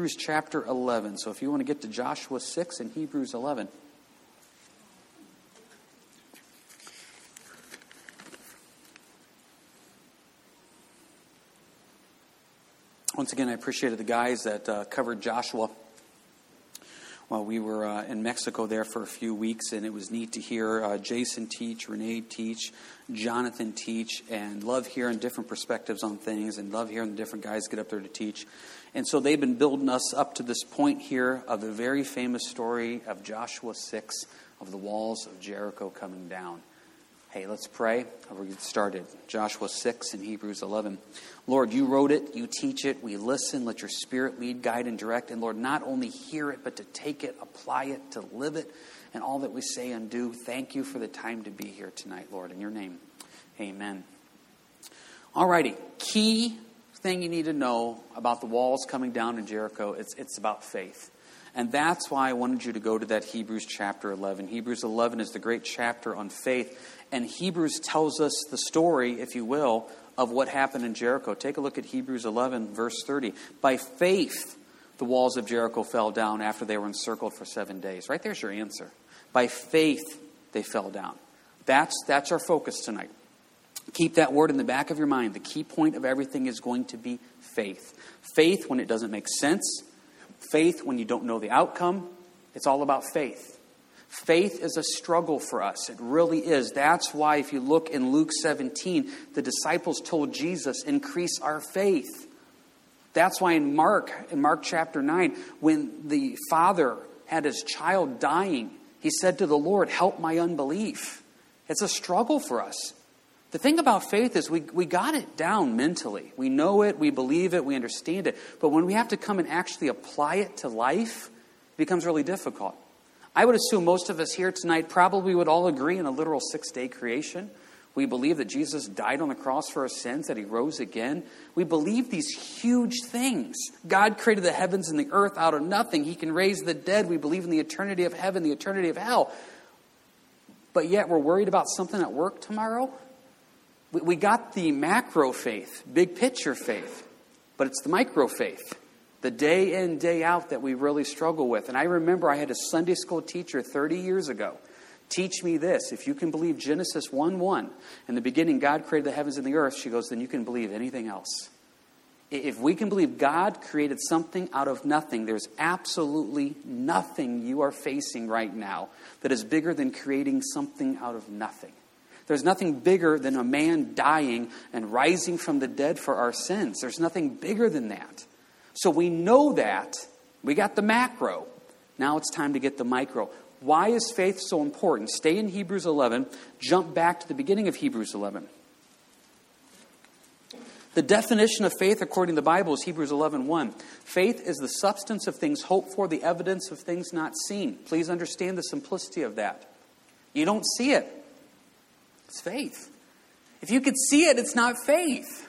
Hebrews chapter 11. So if you want to get to Joshua 6 and Hebrews 11. Once again, I appreciated the guys that uh, covered Joshua while we were uh, in Mexico there for a few weeks, and it was neat to hear uh, Jason teach, Renee teach, Jonathan teach, and love hearing different perspectives on things, and love hearing the different guys get up there to teach. And so they've been building us up to this point here of the very famous story of Joshua 6 of the walls of Jericho coming down. Hey, let's pray. We'll get started. Joshua 6 and Hebrews 11. Lord, you wrote it, you teach it, we listen. Let your spirit lead, guide, and direct. And Lord, not only hear it, but to take it, apply it, to live it, and all that we say and do. Thank you for the time to be here tonight, Lord. In your name, amen. All righty. Key thing you need to know about the walls coming down in Jericho it's, it's about faith. And that's why I wanted you to go to that Hebrews chapter 11. Hebrews 11 is the great chapter on faith. And Hebrews tells us the story, if you will, of what happened in Jericho. Take a look at Hebrews 11, verse 30. By faith, the walls of Jericho fell down after they were encircled for seven days. Right there's your answer. By faith, they fell down. That's, that's our focus tonight. Keep that word in the back of your mind. The key point of everything is going to be faith. Faith when it doesn't make sense, faith when you don't know the outcome. It's all about faith. Faith is a struggle for us. It really is. That's why, if you look in Luke 17, the disciples told Jesus, increase our faith. That's why in Mark, in Mark chapter 9, when the father had his child dying, he said to the Lord, Help my unbelief. It's a struggle for us. The thing about faith is we, we got it down mentally. We know it, we believe it, we understand it. But when we have to come and actually apply it to life, it becomes really difficult. I would assume most of us here tonight probably would all agree in a literal six day creation. We believe that Jesus died on the cross for our sins, that he rose again. We believe these huge things. God created the heavens and the earth out of nothing. He can raise the dead. We believe in the eternity of heaven, the eternity of hell. But yet we're worried about something at work tomorrow. We got the macro faith, big picture faith, but it's the micro faith the day in, day out that we really struggle with. And I remember I had a Sunday school teacher 30 years ago teach me this. If you can believe Genesis 1 1, in the beginning God created the heavens and the earth, she goes, then you can believe anything else. If we can believe God created something out of nothing, there's absolutely nothing you are facing right now that is bigger than creating something out of nothing. There's nothing bigger than a man dying and rising from the dead for our sins. There's nothing bigger than that. So we know that. We got the macro. Now it's time to get the micro. Why is faith so important? Stay in Hebrews 11. Jump back to the beginning of Hebrews 11. The definition of faith according to the Bible is Hebrews 11 1. Faith is the substance of things hoped for, the evidence of things not seen. Please understand the simplicity of that. You don't see it. It's faith. If you could see it, it's not faith.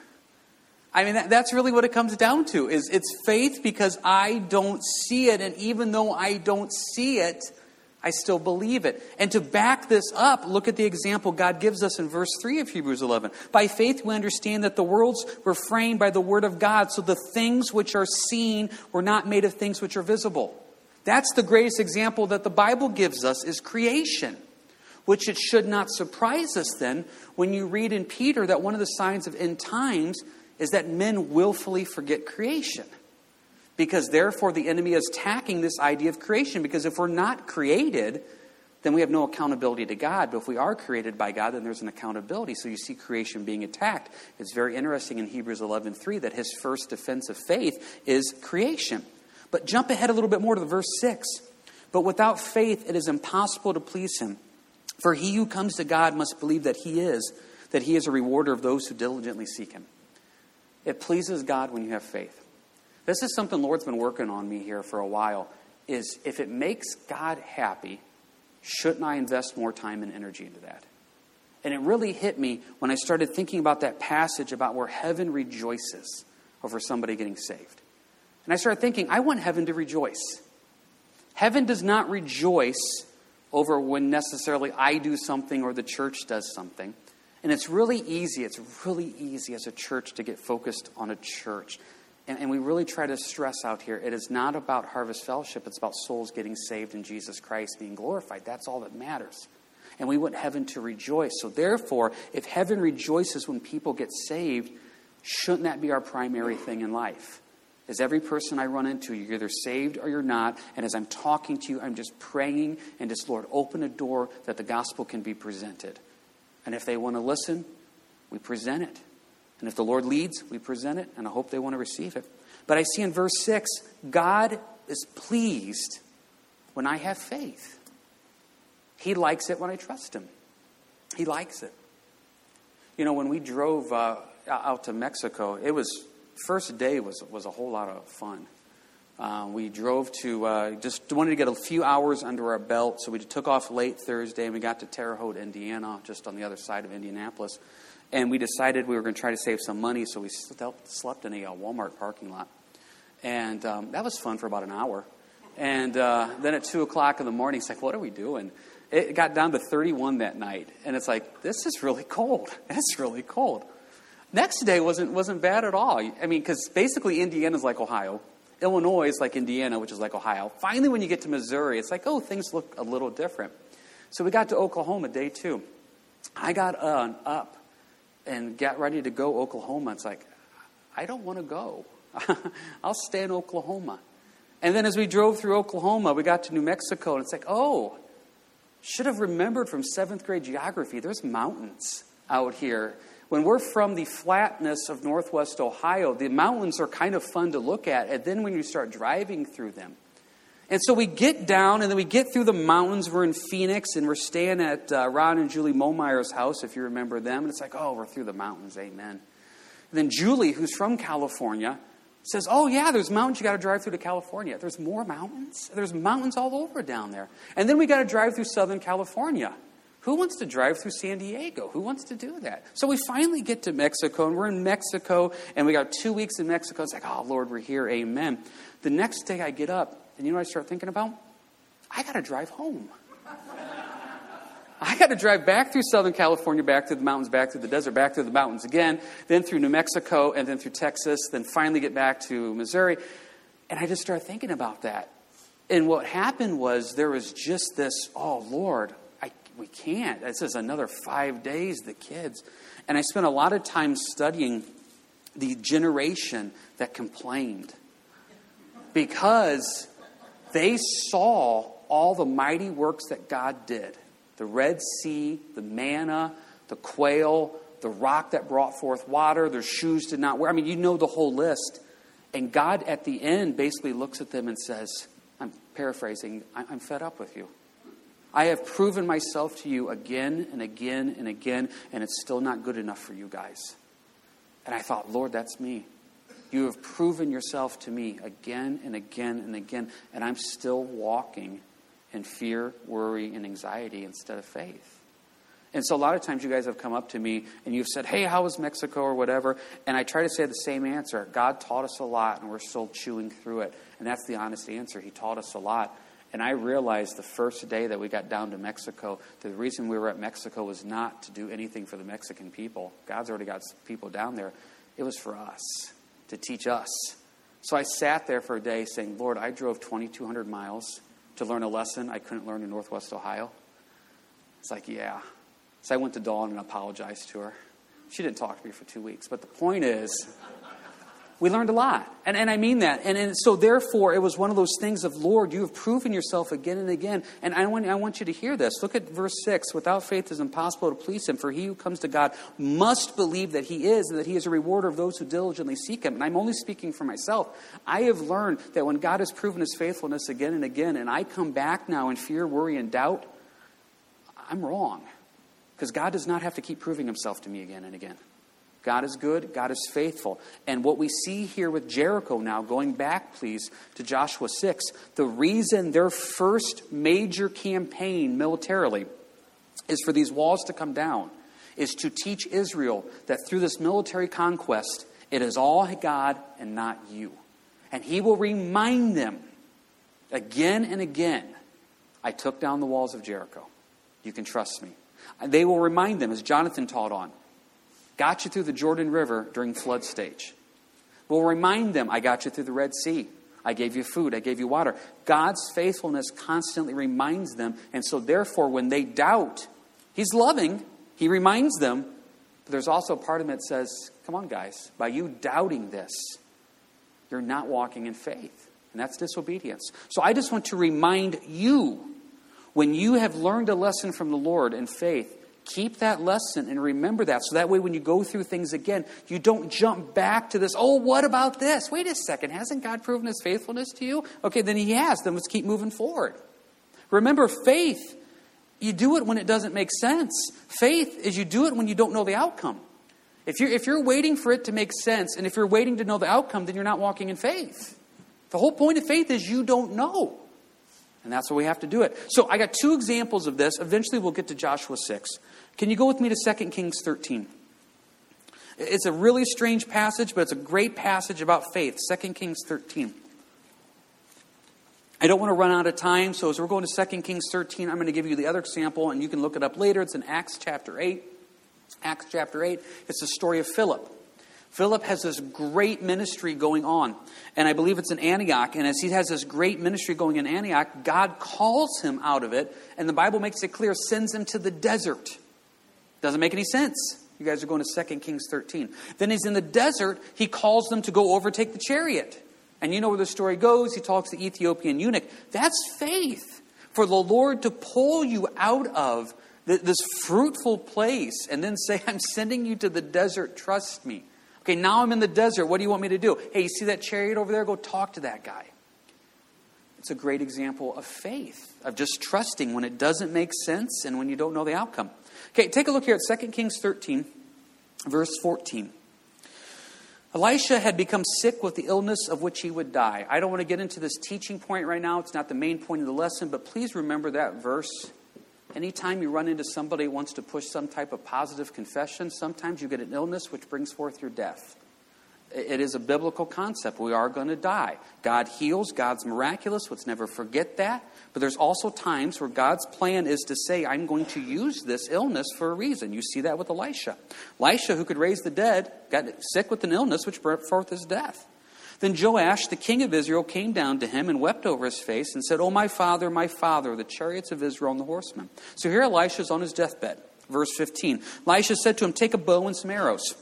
I mean, that, that's really what it comes down to. Is it's faith because I don't see it, and even though I don't see it, I still believe it. And to back this up, look at the example God gives us in verse 3 of Hebrews 11. By faith, we understand that the worlds were framed by the word of God, so the things which are seen were not made of things which are visible. That's the greatest example that the Bible gives us is creation. Which it should not surprise us then when you read in Peter that one of the signs of end times is that men willfully forget creation. Because therefore, the enemy is attacking this idea of creation. Because if we're not created, then we have no accountability to God. But if we are created by God, then there's an accountability. So you see creation being attacked. It's very interesting in Hebrews 11:3 that his first defense of faith is creation. But jump ahead a little bit more to the verse 6. But without faith it is impossible to please him. For he who comes to God must believe that he is, that he is a rewarder of those who diligently seek him. It pleases God when you have faith. This is something Lord's been working on me here for a while is if it makes God happy, shouldn't I invest more time and energy into that? And it really hit me when I started thinking about that passage about where heaven rejoices over somebody getting saved. And I started thinking, I want heaven to rejoice. Heaven does not rejoice over when necessarily I do something or the church does something. And it's really easy, it's really easy as a church to get focused on a church. And, and we really try to stress out here it is not about harvest fellowship, it's about souls getting saved in Jesus Christ being glorified. That's all that matters. And we want heaven to rejoice. So, therefore, if heaven rejoices when people get saved, shouldn't that be our primary thing in life? As every person I run into, you're either saved or you're not. And as I'm talking to you, I'm just praying and just, Lord, open a door that the gospel can be presented. And if they want to listen, we present it. And if the Lord leads, we present it, and I hope they want to receive it. But I see in verse 6, God is pleased when I have faith. He likes it when I trust Him. He likes it. You know, when we drove uh, out to Mexico, it was, first day was, was a whole lot of fun. Uh, we drove to, uh, just wanted to get a few hours under our belt, so we took off late Thursday and we got to Terre Haute, Indiana, just on the other side of Indianapolis. And we decided we were going to try to save some money, so we slept in a uh, Walmart parking lot. And um, that was fun for about an hour. And uh, then at 2 o'clock in the morning, it's like, what are we doing? It got down to 31 that night. And it's like, this is really cold. It's really cold. Next day wasn't, wasn't bad at all. I mean, because basically Indiana's like Ohio. Illinois is like Indiana, which is like Ohio. Finally, when you get to Missouri, it's like, oh, things look a little different. So we got to Oklahoma day two. I got uh, up and got ready to go Oklahoma. It's like, I don't want to go. I'll stay in Oklahoma. And then as we drove through Oklahoma, we got to New Mexico, and it's like, oh, should have remembered from seventh grade geography, there's mountains out here. When we're from the flatness of northwest Ohio, the mountains are kind of fun to look at, and then when you start driving through them, and so we get down and then we get through the mountains. We're in Phoenix and we're staying at uh, Ron and Julie Momeyer's house, if you remember them. And it's like, oh, we're through the mountains. Amen. And then Julie, who's from California, says, oh, yeah, there's mountains you got to drive through to California. There's more mountains? There's mountains all over down there. And then we got to drive through Southern California. Who wants to drive through San Diego? Who wants to do that? So we finally get to Mexico, and we're in Mexico, and we got two weeks in Mexico. It's like, oh, Lord, we're here. Amen. The next day I get up, and you know what I start thinking about? I got to drive home. I got to drive back through Southern California, back through the mountains, back through the desert, back through the mountains again, then through New Mexico, and then through Texas, then finally get back to Missouri. And I just started thinking about that. And what happened was there was just this, oh, Lord, we can't. This is another five days, the kids. And I spent a lot of time studying the generation that complained because they saw all the mighty works that God did the Red Sea, the manna, the quail, the rock that brought forth water, their shoes did not wear. I mean, you know the whole list. And God at the end basically looks at them and says, I'm paraphrasing, I'm fed up with you. I have proven myself to you again and again and again, and it's still not good enough for you guys. And I thought, Lord, that's me. You have proven yourself to me again and again and again, and I'm still walking in fear, worry, and anxiety instead of faith. And so a lot of times you guys have come up to me and you've said, Hey, how was Mexico or whatever? And I try to say the same answer. God taught us a lot and we're still chewing through it. And that's the honest answer. He taught us a lot. And I realized the first day that we got down to Mexico, the reason we were at Mexico was not to do anything for the Mexican people. God's already got people down there. It was for us to teach us. So I sat there for a day saying, Lord, I drove 2,200 miles to learn a lesson I couldn't learn in Northwest Ohio. It's like, yeah. So I went to Dawn and apologized to her. She didn't talk to me for two weeks. But the point is, we learned a lot. And, and I mean that. And, and so, therefore, it was one of those things of, Lord, you have proven yourself again and again. And I want, I want you to hear this. Look at verse 6. Without faith, it is impossible to please him, for he who comes to God must believe that he is, and that he is a rewarder of those who diligently seek him. And I'm only speaking for myself. I have learned that when God has proven his faithfulness again and again, and I come back now in fear, worry, and doubt, I'm wrong. Because God does not have to keep proving himself to me again and again. God is good, God is faithful. And what we see here with Jericho now, going back, please, to Joshua 6, the reason their first major campaign militarily is for these walls to come down, is to teach Israel that through this military conquest, it is all God and not you. And he will remind them again and again I took down the walls of Jericho. You can trust me. They will remind them, as Jonathan taught on, got you through the Jordan River during flood stage. We'll remind them, I got you through the Red Sea. I gave you food. I gave you water. God's faithfulness constantly reminds them. And so, therefore, when they doubt, He's loving. He reminds them. But there's also a part of him that says, Come on, guys, by you doubting this, you're not walking in faith. And that's disobedience. So I just want to remind you when you have learned a lesson from the Lord in faith, keep that lesson and remember that. So that way, when you go through things again, you don't jump back to this, oh, what about this? Wait a second, hasn't God proven his faithfulness to you? Okay, then he has. Then let's keep moving forward. Remember, faith, you do it when it doesn't make sense. Faith is you do it when you don't know the outcome. If you're, if you're waiting for it to make sense, and if you're waiting to know the outcome, then you're not walking in faith. The whole point of faith is you don't know. And that's why we have to do it. So I got two examples of this. Eventually we'll get to Joshua 6. Can you go with me to 2 Kings 13? It's a really strange passage, but it's a great passage about faith. 2 Kings 13. I don't want to run out of time, so as we're going to 2 Kings 13, I'm going to give you the other example, and you can look it up later. It's in Acts chapter 8. Acts chapter 8, it's the story of Philip. Philip has this great ministry going on, and I believe it's in Antioch. And as he has this great ministry going in Antioch, God calls him out of it, and the Bible makes it clear, sends him to the desert. Doesn't make any sense. You guys are going to 2 Kings 13. Then he's in the desert, he calls them to go overtake the chariot. And you know where the story goes. He talks to the Ethiopian eunuch. That's faith for the Lord to pull you out of this fruitful place and then say, I'm sending you to the desert, trust me. Okay, now I'm in the desert. What do you want me to do? Hey, you see that chariot over there? Go talk to that guy. It's a great example of faith, of just trusting when it doesn't make sense and when you don't know the outcome. Okay, take a look here at 2 Kings 13, verse 14. Elisha had become sick with the illness of which he would die. I don't want to get into this teaching point right now. It's not the main point of the lesson, but please remember that verse Anytime you run into somebody who wants to push some type of positive confession, sometimes you get an illness which brings forth your death. It is a biblical concept. We are going to die. God heals, God's miraculous. Let's never forget that. But there's also times where God's plan is to say, I'm going to use this illness for a reason. You see that with Elisha. Elisha, who could raise the dead, got sick with an illness which brought forth his death. Then Joash, the king of Israel, came down to him and wept over his face and said, Oh, my father, my father, the chariots of Israel and the horsemen. So here Elisha's on his deathbed. Verse 15. Elisha said to him, Take a bow and some arrows.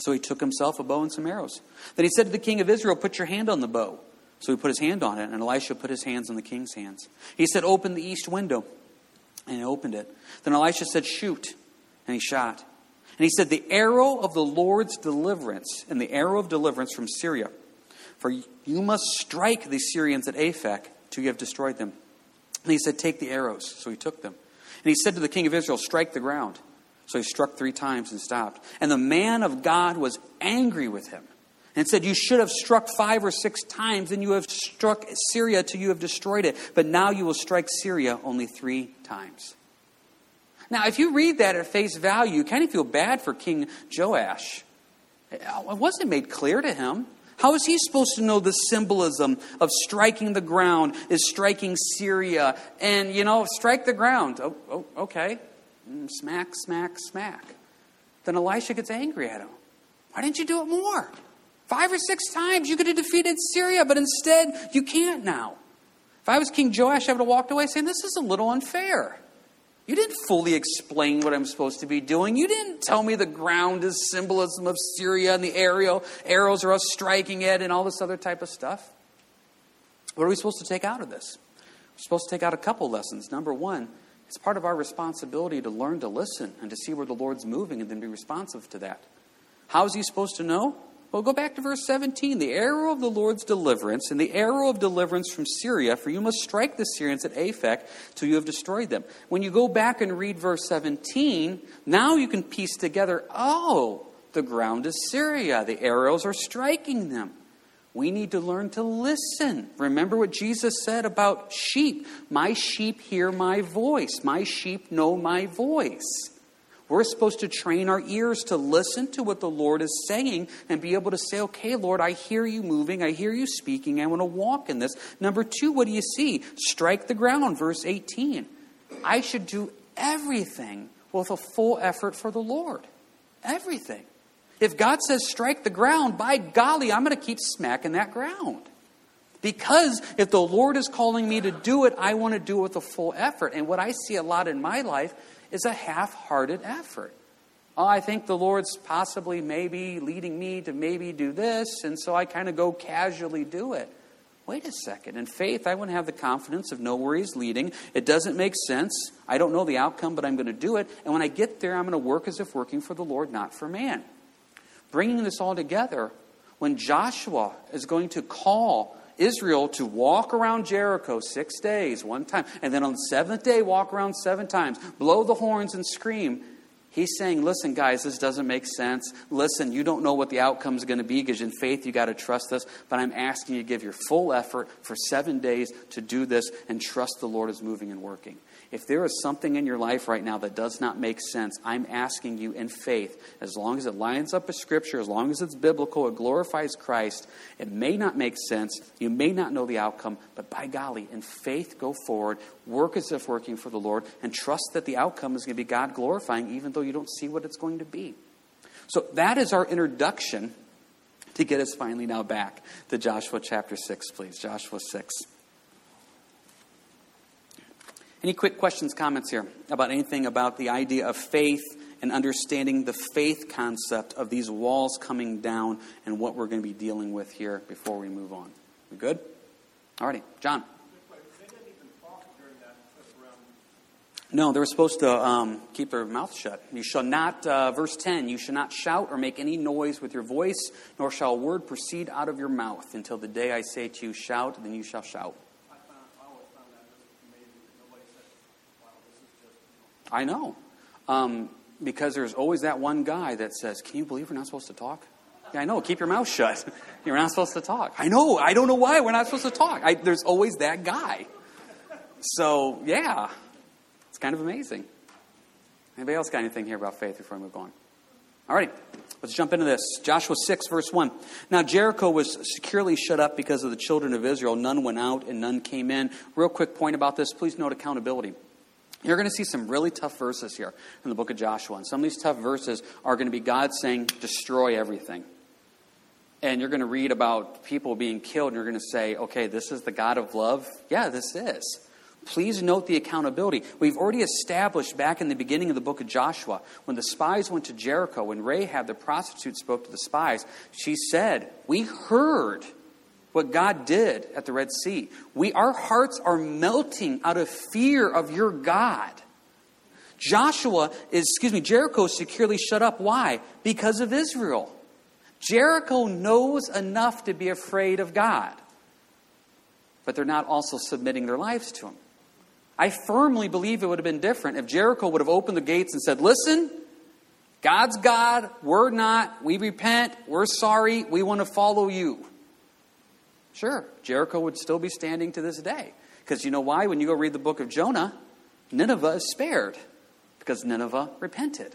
So he took himself a bow and some arrows. Then he said to the king of Israel, Put your hand on the bow. So he put his hand on it, and Elisha put his hands on the king's hands. He said, Open the east window. And he opened it. Then Elisha said, Shoot. And he shot. And he said, The arrow of the Lord's deliverance, and the arrow of deliverance from Syria for you must strike the Syrians at Aphek till you have destroyed them. And he said, Take the arrows. So he took them. And he said to the king of Israel, Strike the ground. So he struck three times and stopped. And the man of God was angry with him and said, You should have struck five or six times, and you have struck Syria till you have destroyed it. But now you will strike Syria only three times. Now, if you read that at face value, you kind of feel bad for King Joash. It wasn't made clear to him. How is he supposed to know the symbolism of striking the ground is striking Syria? And, you know, strike the ground. Oh, oh, okay. Mm, smack, smack, smack. Then Elisha gets angry at him. Why didn't you do it more? Five or six times you could have defeated Syria, but instead you can't now. If I was King Joash, I would have walked away saying, This is a little unfair. You didn't fully explain what I'm supposed to be doing. You didn't tell me the ground is symbolism of Syria and the arrow, arrows are us striking it and all this other type of stuff. What are we supposed to take out of this? We're supposed to take out a couple lessons. Number one, it's part of our responsibility to learn to listen and to see where the Lord's moving and then be responsive to that. How is he supposed to know? Well, go back to verse 17. The arrow of the Lord's deliverance, and the arrow of deliverance from Syria, for you must strike the Syrians at Aphek till you have destroyed them. When you go back and read verse 17, now you can piece together oh, the ground is Syria. The arrows are striking them. We need to learn to listen. Remember what Jesus said about sheep. My sheep hear my voice. My sheep know my voice. We're supposed to train our ears to listen to what the Lord is saying and be able to say, okay, Lord, I hear you moving. I hear you speaking. I want to walk in this. Number two, what do you see? Strike the ground, verse 18. I should do everything with a full effort for the Lord. Everything. If God says strike the ground, by golly, I'm going to keep smacking that ground. Because if the Lord is calling me to do it, I want to do it with a full effort. And what I see a lot in my life is a half hearted effort. Oh, I think the Lord's possibly maybe leading me to maybe do this, and so I kind of go casually do it. Wait a second. In faith, I want to have the confidence of know where He's leading. It doesn't make sense. I don't know the outcome, but I'm going to do it. And when I get there, I'm going to work as if working for the Lord, not for man. Bringing this all together, when Joshua is going to call Israel to walk around Jericho six days, one time, and then on the seventh day, walk around seven times, blow the horns and scream. He's saying, listen, guys, this doesn't make sense. Listen, you don't know what the outcome is going to be because in faith you got to trust this. But I'm asking you to give your full effort for seven days to do this and trust the Lord is moving and working. If there is something in your life right now that does not make sense, I'm asking you in faith, as long as it lines up with Scripture, as long as it's biblical, it glorifies Christ, it may not make sense, you may not know the outcome, but by golly, in faith, go forward, work as if working for the Lord, and trust that the outcome is going to be God glorifying, even though you don't see what it's going to be. So that is our introduction to get us finally now back to Joshua chapter 6, please. Joshua 6. Any quick questions, comments here about anything about the idea of faith and understanding the faith concept of these walls coming down and what we're going to be dealing with here before we move on? We good? Alrighty, John. No, they were supposed to um, keep their mouth shut. You shall not, uh, verse 10, you shall not shout or make any noise with your voice, nor shall a word proceed out of your mouth until the day I say to you, shout, then you shall shout. I know. Um, because there's always that one guy that says, Can you believe we're not supposed to talk? Yeah, I know. Keep your mouth shut. You're not supposed to talk. I know. I don't know why we're not supposed to talk. I, there's always that guy. So, yeah, it's kind of amazing. Anybody else got anything here about faith before we move on? All right, let's jump into this. Joshua 6, verse 1. Now, Jericho was securely shut up because of the children of Israel. None went out and none came in. Real quick point about this please note accountability. You're going to see some really tough verses here in the book of Joshua. And some of these tough verses are going to be God saying, destroy everything. And you're going to read about people being killed, and you're going to say, okay, this is the God of love? Yeah, this is. Please note the accountability. We've already established back in the beginning of the book of Joshua, when the spies went to Jericho, when Rahab, the prostitute, spoke to the spies, she said, We heard what God did at the Red Sea. We, our hearts are melting out of fear of your God. Joshua is, excuse me, Jericho is securely shut up. Why? Because of Israel. Jericho knows enough to be afraid of God, but they're not also submitting their lives to Him. I firmly believe it would have been different if Jericho would have opened the gates and said, Listen, God's God, we're not, we repent, we're sorry, we want to follow you. Sure, Jericho would still be standing to this day. Because you know why? When you go read the book of Jonah, Nineveh is spared because Nineveh repented.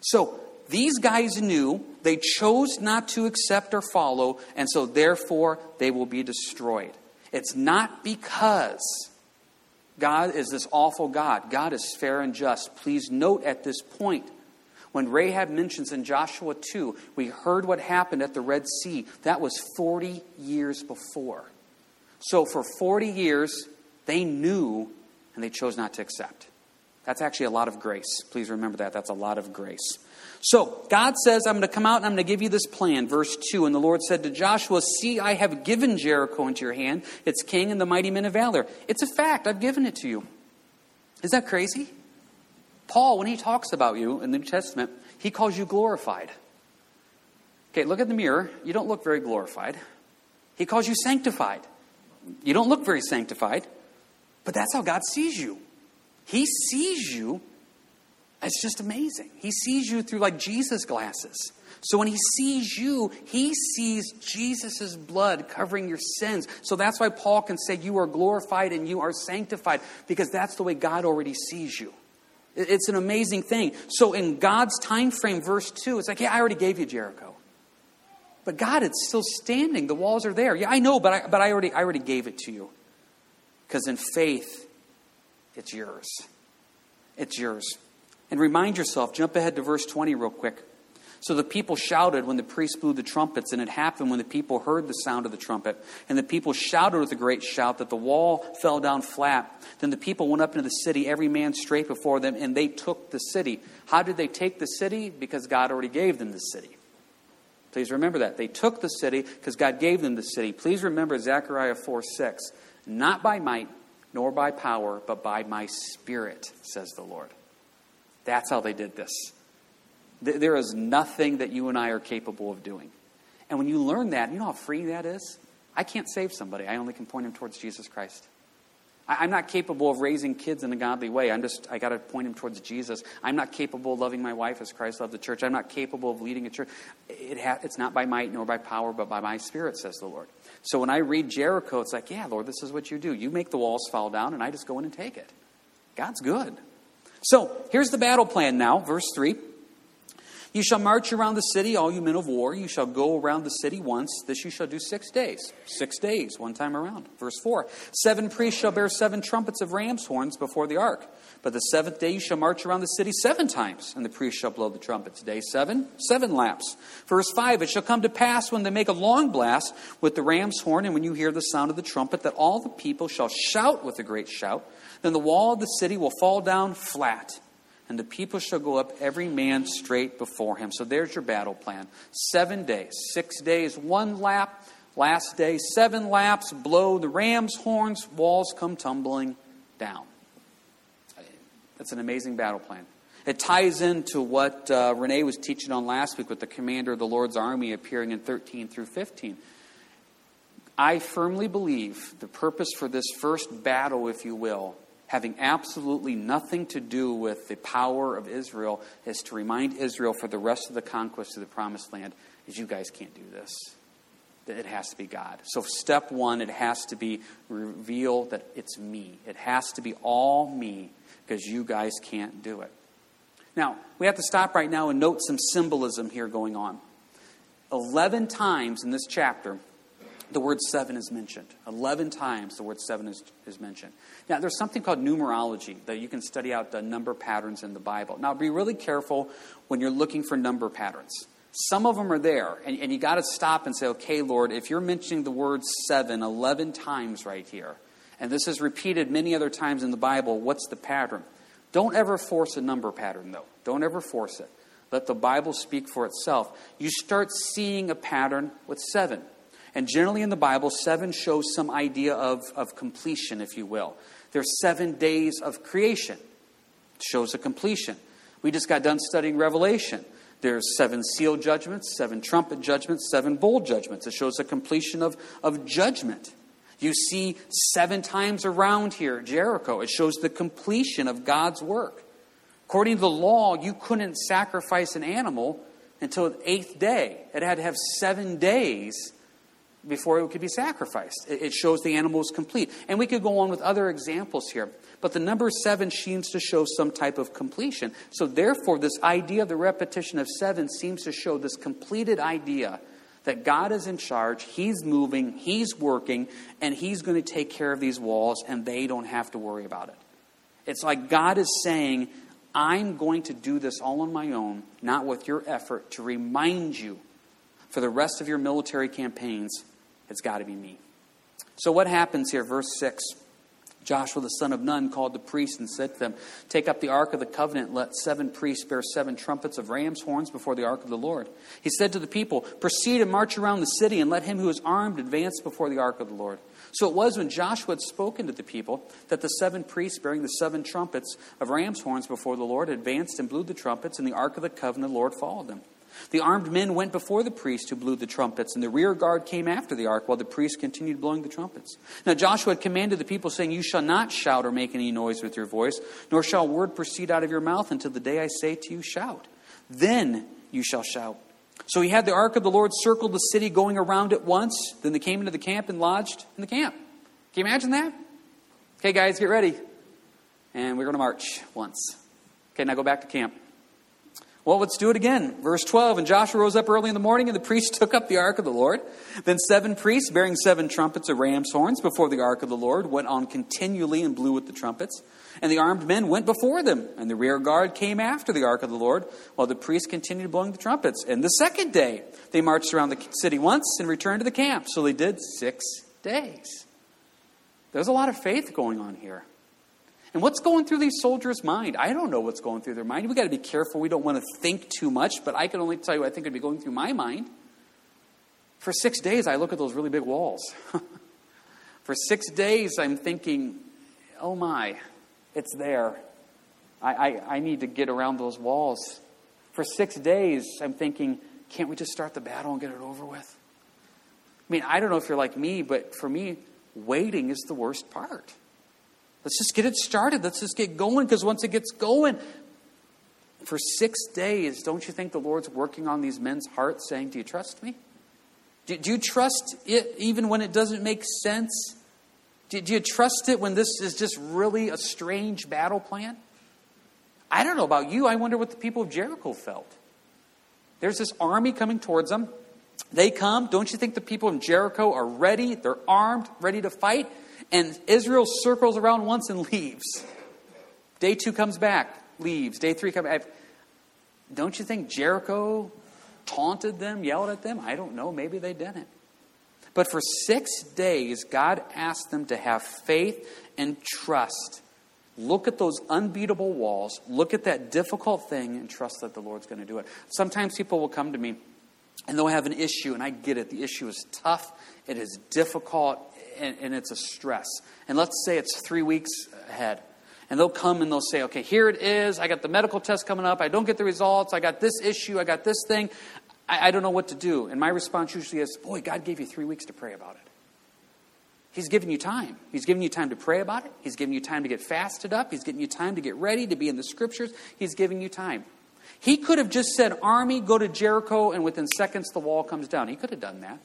So these guys knew they chose not to accept or follow, and so therefore they will be destroyed. It's not because God is this awful God. God is fair and just. Please note at this point when Rahab mentions in Joshua 2, we heard what happened at the Red Sea. That was 40 years before. So for 40 years, they knew and they chose not to accept. That's actually a lot of grace. Please remember that. That's a lot of grace. So God says, I'm going to come out and I'm going to give you this plan. Verse 2 And the Lord said to Joshua, See, I have given Jericho into your hand, its king and the mighty men of valor. It's a fact. I've given it to you. Is that crazy? Paul, when he talks about you in the New Testament, he calls you glorified. Okay, look at the mirror. You don't look very glorified. He calls you sanctified. You don't look very sanctified, but that's how God sees you. He sees you. It's just amazing. He sees you through like Jesus glasses. So when he sees you, he sees Jesus' blood covering your sins. So that's why Paul can say you are glorified and you are sanctified, because that's the way God already sees you. It's an amazing thing. So in God's time frame, verse 2, it's like, yeah, I already gave you Jericho. But God, it's still standing. The walls are there. Yeah, I know, but I, but I, already, I already gave it to you. Because in faith, it's yours. It's yours. And remind yourself, jump ahead to verse 20 real quick. So the people shouted when the priest blew the trumpets, and it happened when the people heard the sound of the trumpet. And the people shouted with a great shout that the wall fell down flat. Then the people went up into the city, every man straight before them, and they took the city. How did they take the city? Because God already gave them the city. Please remember that. They took the city because God gave them the city. Please remember Zechariah 4 6. Not by might, nor by power, but by my spirit, says the Lord. That's how they did this. There is nothing that you and I are capable of doing. And when you learn that, you know how freeing that is? I can't save somebody, I only can point them towards Jesus Christ. I'm not capable of raising kids in a godly way. I'm just, I got to point them towards Jesus. I'm not capable of loving my wife as Christ loved the church. I'm not capable of leading a church. It ha- it's not by might nor by power, but by my spirit, says the Lord. So when I read Jericho, it's like, yeah, Lord, this is what you do. You make the walls fall down, and I just go in and take it. God's good. So here's the battle plan now, verse 3. You shall march around the city, all you men of war. You shall go around the city once. This you shall do six days. Six days, one time around. Verse 4 Seven priests shall bear seven trumpets of ram's horns before the ark. But the seventh day you shall march around the city seven times, and the priests shall blow the trumpets. Day seven, seven laps. Verse 5 It shall come to pass when they make a long blast with the ram's horn, and when you hear the sound of the trumpet, that all the people shall shout with a great shout. Then the wall of the city will fall down flat and the people shall go up every man straight before him. So there's your battle plan. Seven days, six days, one lap. Last day, seven laps, blow the ram's horns, walls come tumbling down. That's an amazing battle plan. It ties into what uh, Renee was teaching on last week with the commander of the Lord's army appearing in 13 through 15. I firmly believe the purpose for this first battle, if you will, having absolutely nothing to do with the power of Israel, is to remind Israel for the rest of the conquest of the promised land is you guys can't do this. It has to be God. So, step one, it has to be reveal that it's me. It has to be all me because you guys can't do it. Now, we have to stop right now and note some symbolism here going on. Eleven times in this chapter, the word seven is mentioned. Eleven times the word seven is, is mentioned. Now, there's something called numerology that you can study out the number patterns in the Bible. Now, be really careful when you're looking for number patterns. Some of them are there, and, and you got to stop and say, okay, Lord, if you're mentioning the word seven 11 times right here, and this is repeated many other times in the Bible, what's the pattern? Don't ever force a number pattern, though. Don't ever force it. Let the Bible speak for itself. You start seeing a pattern with seven. And generally in the Bible, seven shows some idea of, of completion, if you will. There's seven days of creation, it shows a completion. We just got done studying Revelation. There's seven seal judgments, seven trumpet judgments, seven bowl judgments. It shows a completion of, of judgment. You see seven times around here, Jericho. It shows the completion of God's work. According to the law, you couldn't sacrifice an animal until the eighth day. It had to have seven days before it could be sacrificed. It shows the animal is complete. And we could go on with other examples here. But the number seven seems to show some type of completion. So, therefore, this idea of the repetition of seven seems to show this completed idea that God is in charge, He's moving, He's working, and He's going to take care of these walls, and they don't have to worry about it. It's like God is saying, I'm going to do this all on my own, not with your effort, to remind you for the rest of your military campaigns it's got to be me. So, what happens here? Verse 6 Joshua the son of Nun called the priests and said to them, Take up the ark of the covenant, let seven priests bear seven trumpets of ram's horns before the ark of the Lord. He said to the people, Proceed and march around the city, and let him who is armed advance before the ark of the Lord. So it was when Joshua had spoken to the people that the seven priests bearing the seven trumpets of ram's horns before the Lord advanced and blew the trumpets, and the ark of the covenant, the Lord followed them. The armed men went before the priest who blew the trumpets, and the rear guard came after the ark while the priest continued blowing the trumpets. Now Joshua had commanded the people, saying, You shall not shout or make any noise with your voice, nor shall word proceed out of your mouth until the day I say to you, Shout. Then you shall shout. So he had the ark of the Lord circle the city, going around it once. Then they came into the camp and lodged in the camp. Can you imagine that? Okay, guys, get ready. And we're going to march once. Okay, now go back to camp. Well, let's do it again. Verse 12 And Joshua rose up early in the morning, and the priests took up the ark of the Lord. Then seven priests, bearing seven trumpets of ram's horns before the ark of the Lord, went on continually and blew with the trumpets. And the armed men went before them, and the rear guard came after the ark of the Lord, while the priests continued blowing the trumpets. And the second day they marched around the city once and returned to the camp. So they did six days. There's a lot of faith going on here. And what's going through these soldiers' mind? I don't know what's going through their mind. We've got to be careful. We don't want to think too much, but I can only tell you I think it'd be going through my mind. For six days, I look at those really big walls. For six days, I'm thinking, oh my, it's there. I, I, I need to get around those walls. For six days, I'm thinking, can't we just start the battle and get it over with? I mean, I don't know if you're like me, but for me, waiting is the worst part. Let's just get it started. Let's just get going because once it gets going, for six days, don't you think the Lord's working on these men's hearts saying, Do you trust me? Do, do you trust it even when it doesn't make sense? Do, do you trust it when this is just really a strange battle plan? I don't know about you. I wonder what the people of Jericho felt. There's this army coming towards them. They come. Don't you think the people in Jericho are ready? They're armed, ready to fight. And Israel circles around once and leaves. Day two comes back, leaves. Day three comes back. Don't you think Jericho taunted them, yelled at them? I don't know. Maybe they didn't. But for six days, God asked them to have faith and trust. Look at those unbeatable walls. Look at that difficult thing and trust that the Lord's going to do it. Sometimes people will come to me and they'll have an issue, and I get it. The issue is tough, it is difficult, and, and it's a stress. And let's say it's three weeks ahead. And they'll come and they'll say, okay, here it is. I got the medical test coming up. I don't get the results. I got this issue. I got this thing. I, I don't know what to do. And my response usually is, boy, God gave you three weeks to pray about it. He's given you time. He's given you time to pray about it. He's given you time to get fasted up. He's giving you time to get ready, to be in the scriptures. He's giving you time. He could have just said, Army, go to Jericho, and within seconds the wall comes down. He could have done that.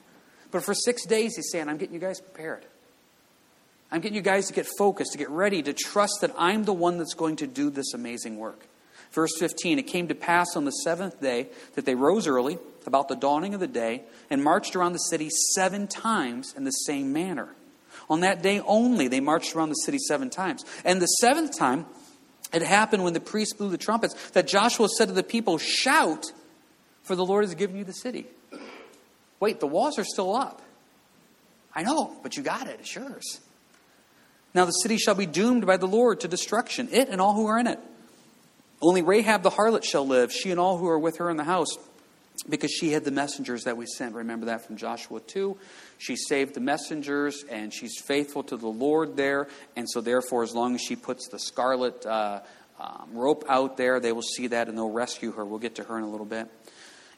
But for six days, he's saying, I'm getting you guys prepared. I'm getting you guys to get focused, to get ready, to trust that I'm the one that's going to do this amazing work. Verse 15 It came to pass on the seventh day that they rose early, about the dawning of the day, and marched around the city seven times in the same manner. On that day only, they marched around the city seven times. And the seventh time, it happened when the priests blew the trumpets that Joshua said to the people, Shout, for the Lord has given you the city. Wait, the walls are still up. I know, but you got it. It's yours. Now the city shall be doomed by the Lord to destruction, it and all who are in it. Only Rahab the harlot shall live, she and all who are with her in the house, because she had the messengers that we sent. Remember that from Joshua 2. She saved the messengers, and she's faithful to the Lord there. And so, therefore, as long as she puts the scarlet uh, um, rope out there, they will see that and they'll rescue her. We'll get to her in a little bit.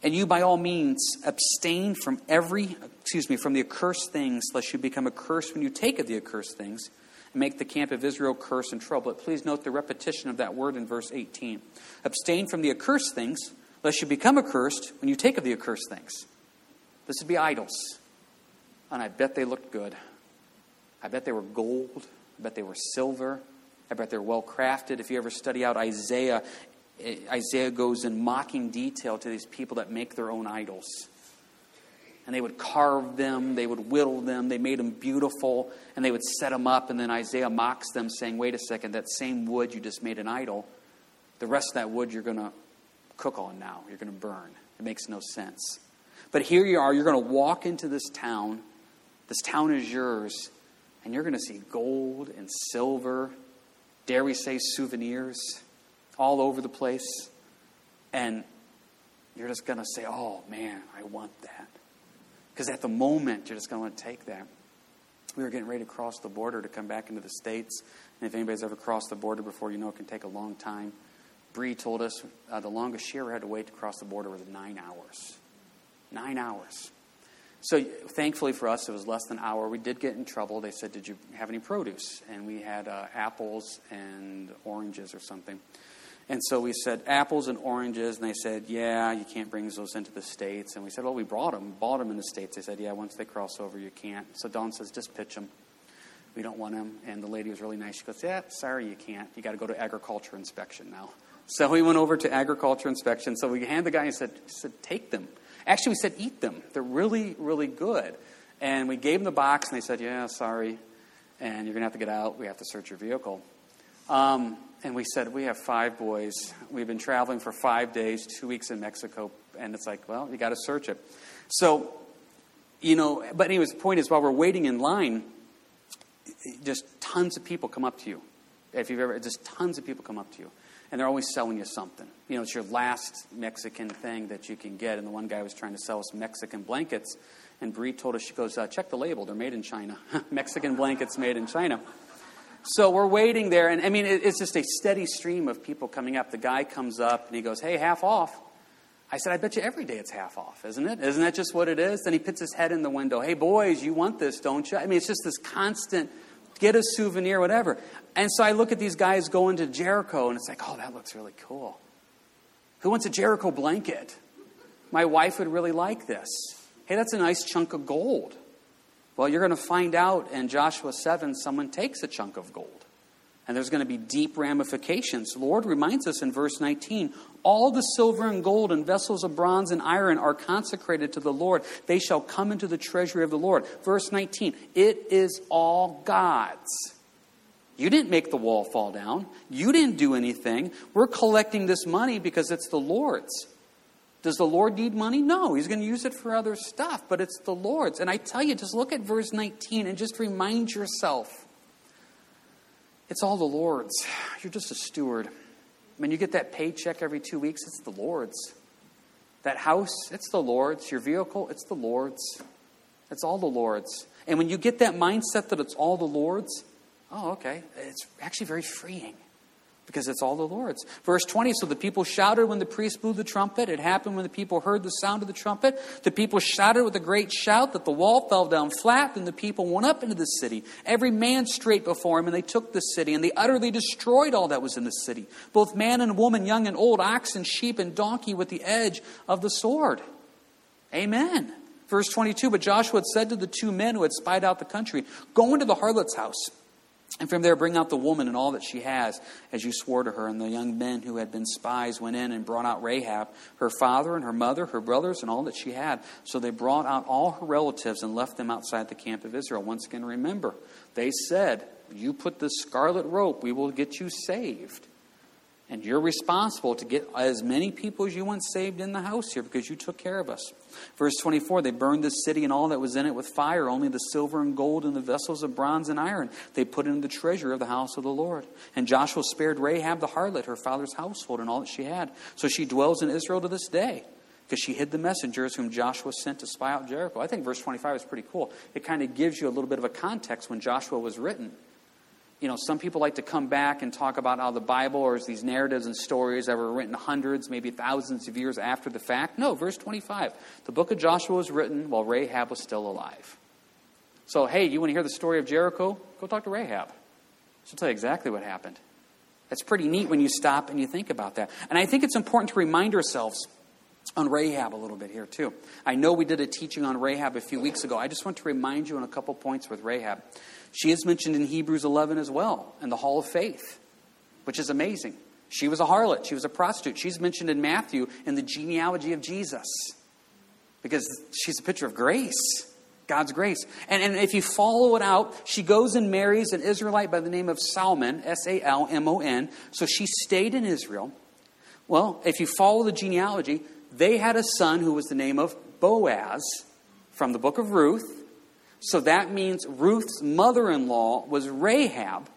And you, by all means, abstain from every, excuse me, from the accursed things, lest you become accursed when you take of the accursed things, and make the camp of Israel curse and trouble. But please note the repetition of that word in verse 18. Abstain from the accursed things, lest you become accursed when you take of the accursed things. This would be idols. And I bet they looked good. I bet they were gold. I bet they were silver. I bet they're well crafted. If you ever study out Isaiah, Isaiah goes in mocking detail to these people that make their own idols. And they would carve them, they would whittle them, they made them beautiful, and they would set them up. And then Isaiah mocks them, saying, Wait a second, that same wood you just made an idol, the rest of that wood you're going to cook on now. You're going to burn. It makes no sense. But here you are, you're going to walk into this town. This town is yours, and you're going to see gold and silver, dare we say souvenirs, all over the place. And you're just going to say, oh man, I want that. Because at the moment, you're just going to take that. We were getting ready to cross the border to come back into the States. And if anybody's ever crossed the border before, you know it can take a long time. Bree told us uh, the longest she ever had to wait to cross the border was nine hours. Nine hours. So thankfully for us, it was less than an hour. We did get in trouble. They said, "Did you have any produce?" And we had uh, apples and oranges or something. And so we said apples and oranges, and they said, "Yeah, you can't bring those into the states." And we said, "Well, we brought them, bought them in the states." They said, "Yeah, once they cross over, you can't." So Dawn says, "Just pitch them. We don't want them." And the lady was really nice. She goes, "Yeah, sorry, you can't. You got to go to agriculture inspection now." So we went over to agriculture inspection. So we hand the guy and said, said, take them. Actually, we said, eat them. They're really, really good. And we gave them the box, and they said, yeah, sorry. And you're going to have to get out. We have to search your vehicle. Um, and we said, we have five boys. We've been traveling for five days, two weeks in Mexico. And it's like, well, you got to search it. So, you know, but anyways, the point is, while we're waiting in line, just tons of people come up to you. If you've ever, just tons of people come up to you and they're always selling you something. You know, it's your last Mexican thing that you can get. And the one guy was trying to sell us Mexican blankets, and Bree told us, she goes, uh, check the label, they're made in China. Mexican blankets made in China. So we're waiting there, and I mean, it's just a steady stream of people coming up. The guy comes up and he goes, hey, half off. I said, I bet you every day it's half off, isn't it? Isn't that just what it is? Then he puts his head in the window. Hey, boys, you want this, don't you? I mean, it's just this constant get a souvenir, whatever. And so I look at these guys going to Jericho, and it's like, oh, that looks really cool. Who wants a Jericho blanket? My wife would really like this. Hey, that's a nice chunk of gold. Well, you're going to find out in Joshua 7, someone takes a chunk of gold. And there's going to be deep ramifications. The Lord reminds us in verse 19 all the silver and gold and vessels of bronze and iron are consecrated to the Lord. They shall come into the treasury of the Lord. Verse 19 it is all God's. You didn't make the wall fall down. You didn't do anything. We're collecting this money because it's the Lord's. Does the Lord need money? No, He's going to use it for other stuff, but it's the Lord's. And I tell you, just look at verse 19 and just remind yourself it's all the Lord's. You're just a steward. When you get that paycheck every two weeks, it's the Lord's. That house, it's the Lord's. Your vehicle, it's the Lord's. It's all the Lord's. And when you get that mindset that it's all the Lord's, Oh, okay. It's actually very freeing because it's all the Lord's. Verse 20 So the people shouted when the priest blew the trumpet. It happened when the people heard the sound of the trumpet. The people shouted with a great shout that the wall fell down flat. Then the people went up into the city, every man straight before him, and they took the city, and they utterly destroyed all that was in the city, both man and woman, young and old, ox and sheep and donkey, with the edge of the sword. Amen. Verse 22 But Joshua had said to the two men who had spied out the country, Go into the harlot's house and from there, bring out the woman and all that she has, as you swore to her. And the young men who had been spies went in and brought out Rahab, her father and her mother, her brothers, and all that she had. So they brought out all her relatives and left them outside the camp of Israel. Once again, remember, they said, You put the scarlet rope, we will get you saved. And you're responsible to get as many people as you want saved in the house here because you took care of us. Verse 24 They burned the city and all that was in it with fire, only the silver and gold and the vessels of bronze and iron they put in the treasure of the house of the Lord. And Joshua spared Rahab the harlot, her father's household, and all that she had. So she dwells in Israel to this day because she hid the messengers whom Joshua sent to spy out Jericho. I think verse 25 is pretty cool. It kind of gives you a little bit of a context when Joshua was written you know, some people like to come back and talk about how the Bible or these narratives and stories that were written hundreds, maybe thousands of years after the fact. No, verse 25. The book of Joshua was written while Rahab was still alive. So, hey, you want to hear the story of Jericho? Go talk to Rahab. She'll tell you exactly what happened. That's pretty neat when you stop and you think about that. And I think it's important to remind ourselves on Rahab a little bit here, too. I know we did a teaching on Rahab a few weeks ago. I just want to remind you on a couple points with Rahab. She is mentioned in Hebrews 11 as well, in the Hall of Faith, which is amazing. She was a harlot, she was a prostitute. She's mentioned in Matthew in the genealogy of Jesus because she's a picture of grace. God's grace. And, and if you follow it out, she goes and marries an Israelite by the name of Salmon, S A L M O N. So she stayed in Israel. Well, if you follow the genealogy, they had a son who was the name of Boaz from the book of Ruth. So that means Ruth's mother in law was Rahab.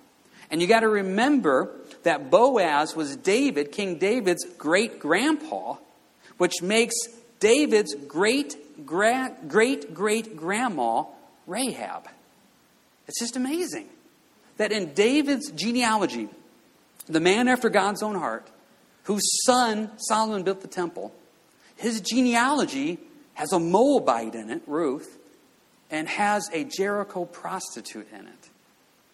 And you got to remember that Boaz was David, King David's great grandpa, which makes David's great great great grandma Rahab. It's just amazing that in David's genealogy, the man after God's own heart, whose son Solomon built the temple, his genealogy has a Moabite in it, Ruth, and has a Jericho prostitute in it,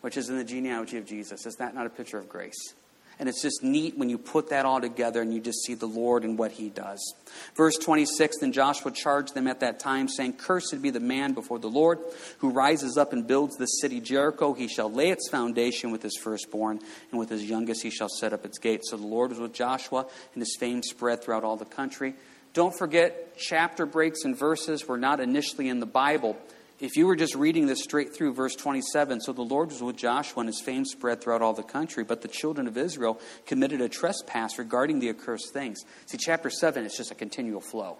which is in the genealogy of Jesus. Is that not a picture of grace? And it's just neat when you put that all together and you just see the Lord and what he does. Verse 26 Then Joshua charged them at that time, saying, Cursed be the man before the Lord who rises up and builds the city Jericho. He shall lay its foundation with his firstborn, and with his youngest he shall set up its gates. So the Lord was with Joshua, and his fame spread throughout all the country. Don't forget, chapter breaks and verses were not initially in the Bible. If you were just reading this straight through, verse 27, so the Lord was with Joshua, and his fame spread throughout all the country, but the children of Israel committed a trespass regarding the accursed things. See, chapter 7 is just a continual flow.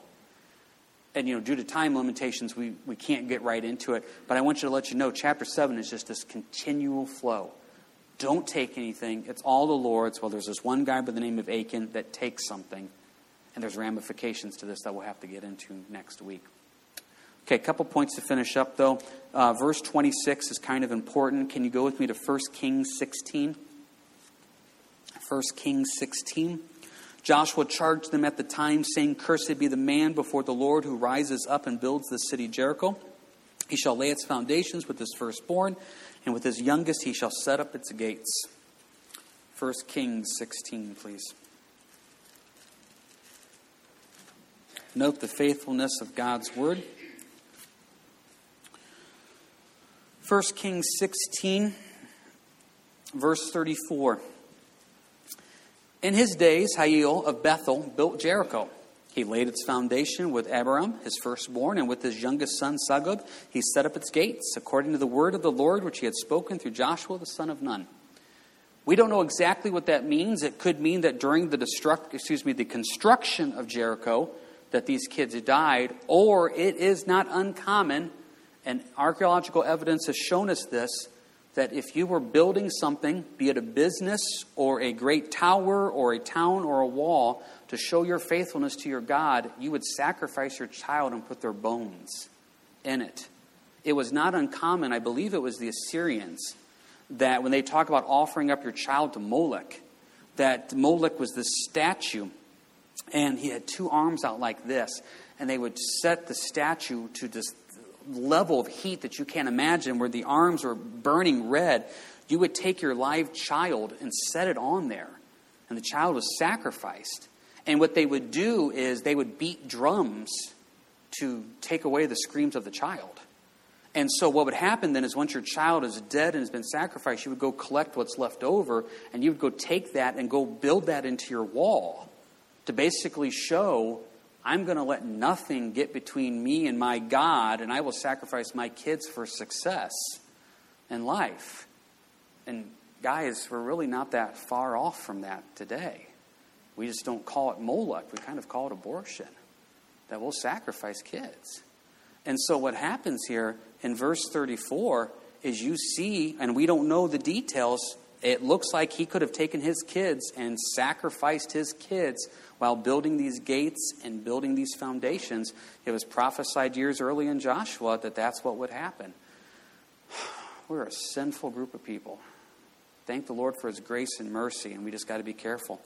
And, you know, due to time limitations, we, we can't get right into it. But I want you to let you know, chapter 7 is just this continual flow. Don't take anything. It's all the Lord's. Well, there's this one guy by the name of Achan that takes something. And there's ramifications to this that we'll have to get into next week. Okay, a couple points to finish up, though. Uh, verse 26 is kind of important. Can you go with me to 1 Kings 16? 1 Kings 16. Joshua charged them at the time, saying, Cursed be the man before the Lord who rises up and builds the city Jericho. He shall lay its foundations with his firstborn, and with his youngest he shall set up its gates. 1 Kings 16, please. Note the faithfulness of God's word. 1 Kings 16, verse 34. In his days, Hiel of Bethel built Jericho. He laid its foundation with Abiram, his firstborn, and with his youngest son, Segub, he set up its gates, according to the word of the Lord which he had spoken through Joshua the son of Nun. We don't know exactly what that means. It could mean that during the destruct, excuse me, the construction of Jericho, that these kids died, or it is not uncommon and archaeological evidence has shown us this that if you were building something, be it a business or a great tower or a town or a wall, to show your faithfulness to your God, you would sacrifice your child and put their bones in it. It was not uncommon, I believe it was the Assyrians, that when they talk about offering up your child to Moloch, that Moloch was this statue, and he had two arms out like this, and they would set the statue to just level of heat that you can't imagine, where the arms were burning red, you would take your live child and set it on there. And the child was sacrificed. And what they would do is they would beat drums to take away the screams of the child. And so, what would happen then is once your child is dead and has been sacrificed, you would go collect what's left over and you would go take that and go build that into your wall to basically show I'm going to let nothing get between me and my God, and I will sacrifice my kids for success in life. And guys, we're really not that far off from that today. We just don't call it Moloch, we kind of call it abortion. That we'll sacrifice kids. And so, what happens here in verse 34 is you see, and we don't know the details, it looks like he could have taken his kids and sacrificed his kids while building these gates and building these foundations. It was prophesied years early in Joshua that that's what would happen. We're a sinful group of people. Thank the Lord for his grace and mercy, and we just got to be careful.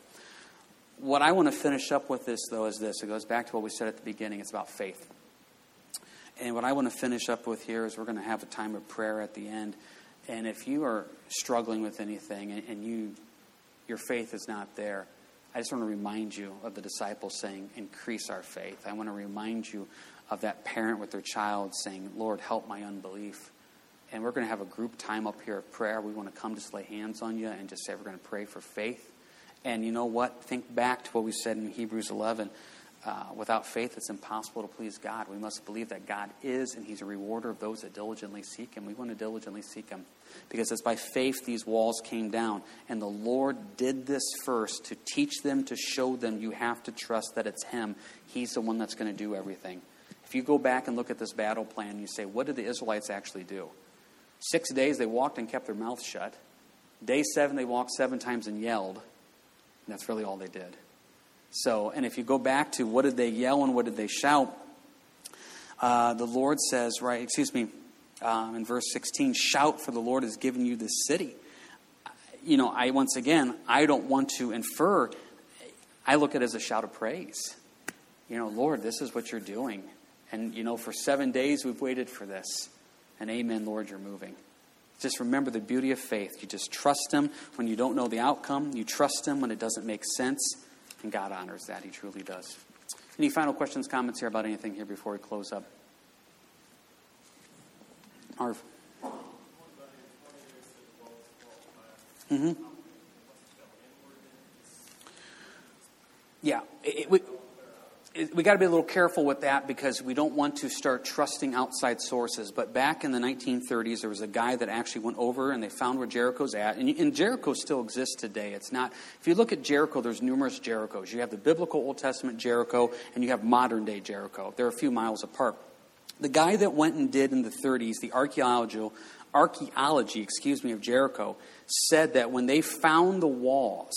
What I want to finish up with this, though, is this. It goes back to what we said at the beginning. It's about faith. And what I want to finish up with here is we're going to have a time of prayer at the end. And if you are struggling with anything and, and you your faith is not there, I just want to remind you of the disciples saying, increase our faith. I want to remind you of that parent with their child saying, Lord, help my unbelief. And we're going to have a group time up here of prayer. We want to come just lay hands on you and just say, we're going to pray for faith. And you know what? Think back to what we said in Hebrews 11. Uh, without faith, it's impossible to please God. We must believe that God is, and He's a rewarder of those that diligently seek Him. We want to diligently seek Him because it's by faith these walls came down. And the Lord did this first to teach them, to show them you have to trust that it's Him. He's the one that's going to do everything. If you go back and look at this battle plan, you say, what did the Israelites actually do? Six days they walked and kept their mouths shut. Day seven, they walked seven times and yelled. And that's really all they did. So, and if you go back to what did they yell and what did they shout, uh, the Lord says, right, excuse me, um, in verse 16, shout for the Lord has given you this city. You know, I once again, I don't want to infer, I look at it as a shout of praise. You know, Lord, this is what you're doing. And, you know, for seven days we've waited for this. And amen, Lord, you're moving. Just remember the beauty of faith. You just trust Him when you don't know the outcome. You trust Him when it doesn't make sense. And God honors that. He truly does. Any final questions, comments here about anything here before we close up? Marv. Mm-hmm. Yeah. It, it, we got to be a little careful with that because we don't want to start trusting outside sources. But back in the 1930s, there was a guy that actually went over and they found where Jericho's at. And, and Jericho still exists today. It's not, if you look at Jericho, there's numerous Jerichos. You have the biblical Old Testament Jericho and you have modern day Jericho. They're a few miles apart. The guy that went and did in the 30s, the archaeology, archaeology, excuse me, of Jericho, said that when they found the walls,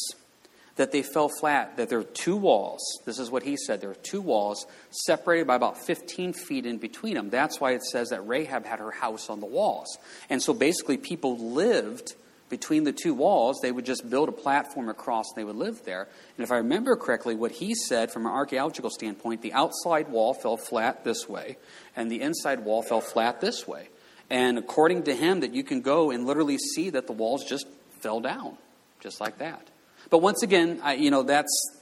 that they fell flat, that there are two walls. This is what he said. There are two walls separated by about 15 feet in between them. That's why it says that Rahab had her house on the walls. And so basically, people lived between the two walls. They would just build a platform across and they would live there. And if I remember correctly, what he said from an archaeological standpoint, the outside wall fell flat this way, and the inside wall fell flat this way. And according to him, that you can go and literally see that the walls just fell down, just like that. But once again, I, you know, that's,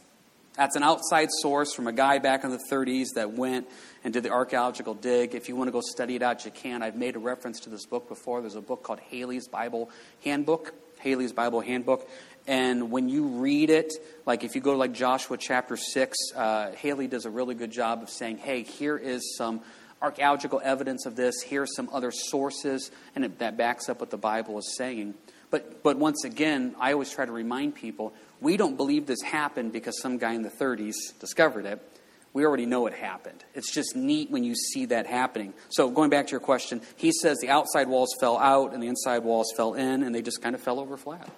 that's an outside source from a guy back in the 30s that went and did the archaeological dig. If you want to go study it out, you can. I've made a reference to this book before. There's a book called Halley's Bible Handbook. Halley's Bible Handbook. And when you read it, like if you go to like Joshua chapter 6, uh, Halley does a really good job of saying, hey, here is some archaeological evidence of this. Here's some other sources, and it, that backs up what the Bible is saying. But, but once again, I always try to remind people we don't believe this happened because some guy in the 30s discovered it. We already know it happened. It's just neat when you see that happening. So, going back to your question, he says the outside walls fell out and the inside walls fell in, and they just kind of fell over flat.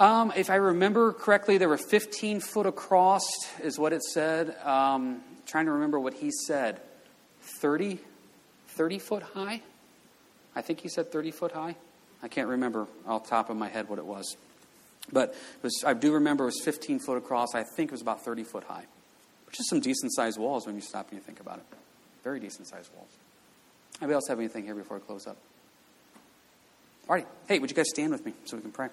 Um, if I remember correctly, they were 15 foot across, is what it said. Um, trying to remember what he said. 30, 30 foot high? I think he said 30 foot high. I can't remember off the top of my head what it was. But was, I do remember it was 15 foot across. I think it was about 30 foot high, which is some decent sized walls when you stop and you think about it. Very decent sized walls. Anybody else have anything here before I close up? All right. Hey, would you guys stand with me so we can pray?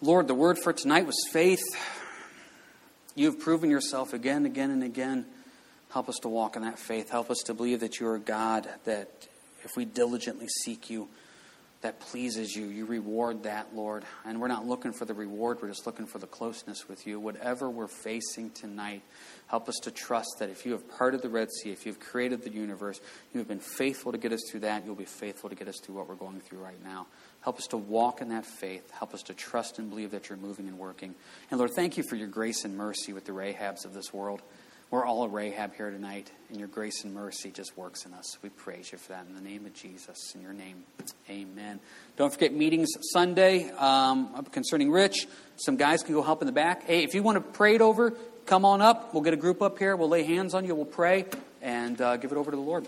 Lord, the word for tonight was faith. You have proven yourself again, again, and again. Help us to walk in that faith. Help us to believe that you are God, that if we diligently seek you, that pleases you. You reward that, Lord. And we're not looking for the reward, we're just looking for the closeness with you. Whatever we're facing tonight, help us to trust that if you have parted the Red Sea, if you've created the universe, you have been faithful to get us through that, you'll be faithful to get us through what we're going through right now. Help us to walk in that faith. Help us to trust and believe that you're moving and working. And Lord, thank you for your grace and mercy with the Rahabs of this world. We're all a Rahab here tonight, and your grace and mercy just works in us. We praise you for that in the name of Jesus. In your name, amen. Don't forget meetings Sunday um, concerning Rich. Some guys can go help in the back. Hey, if you want to pray it over, come on up. We'll get a group up here. We'll lay hands on you. We'll pray and uh, give it over to the Lord.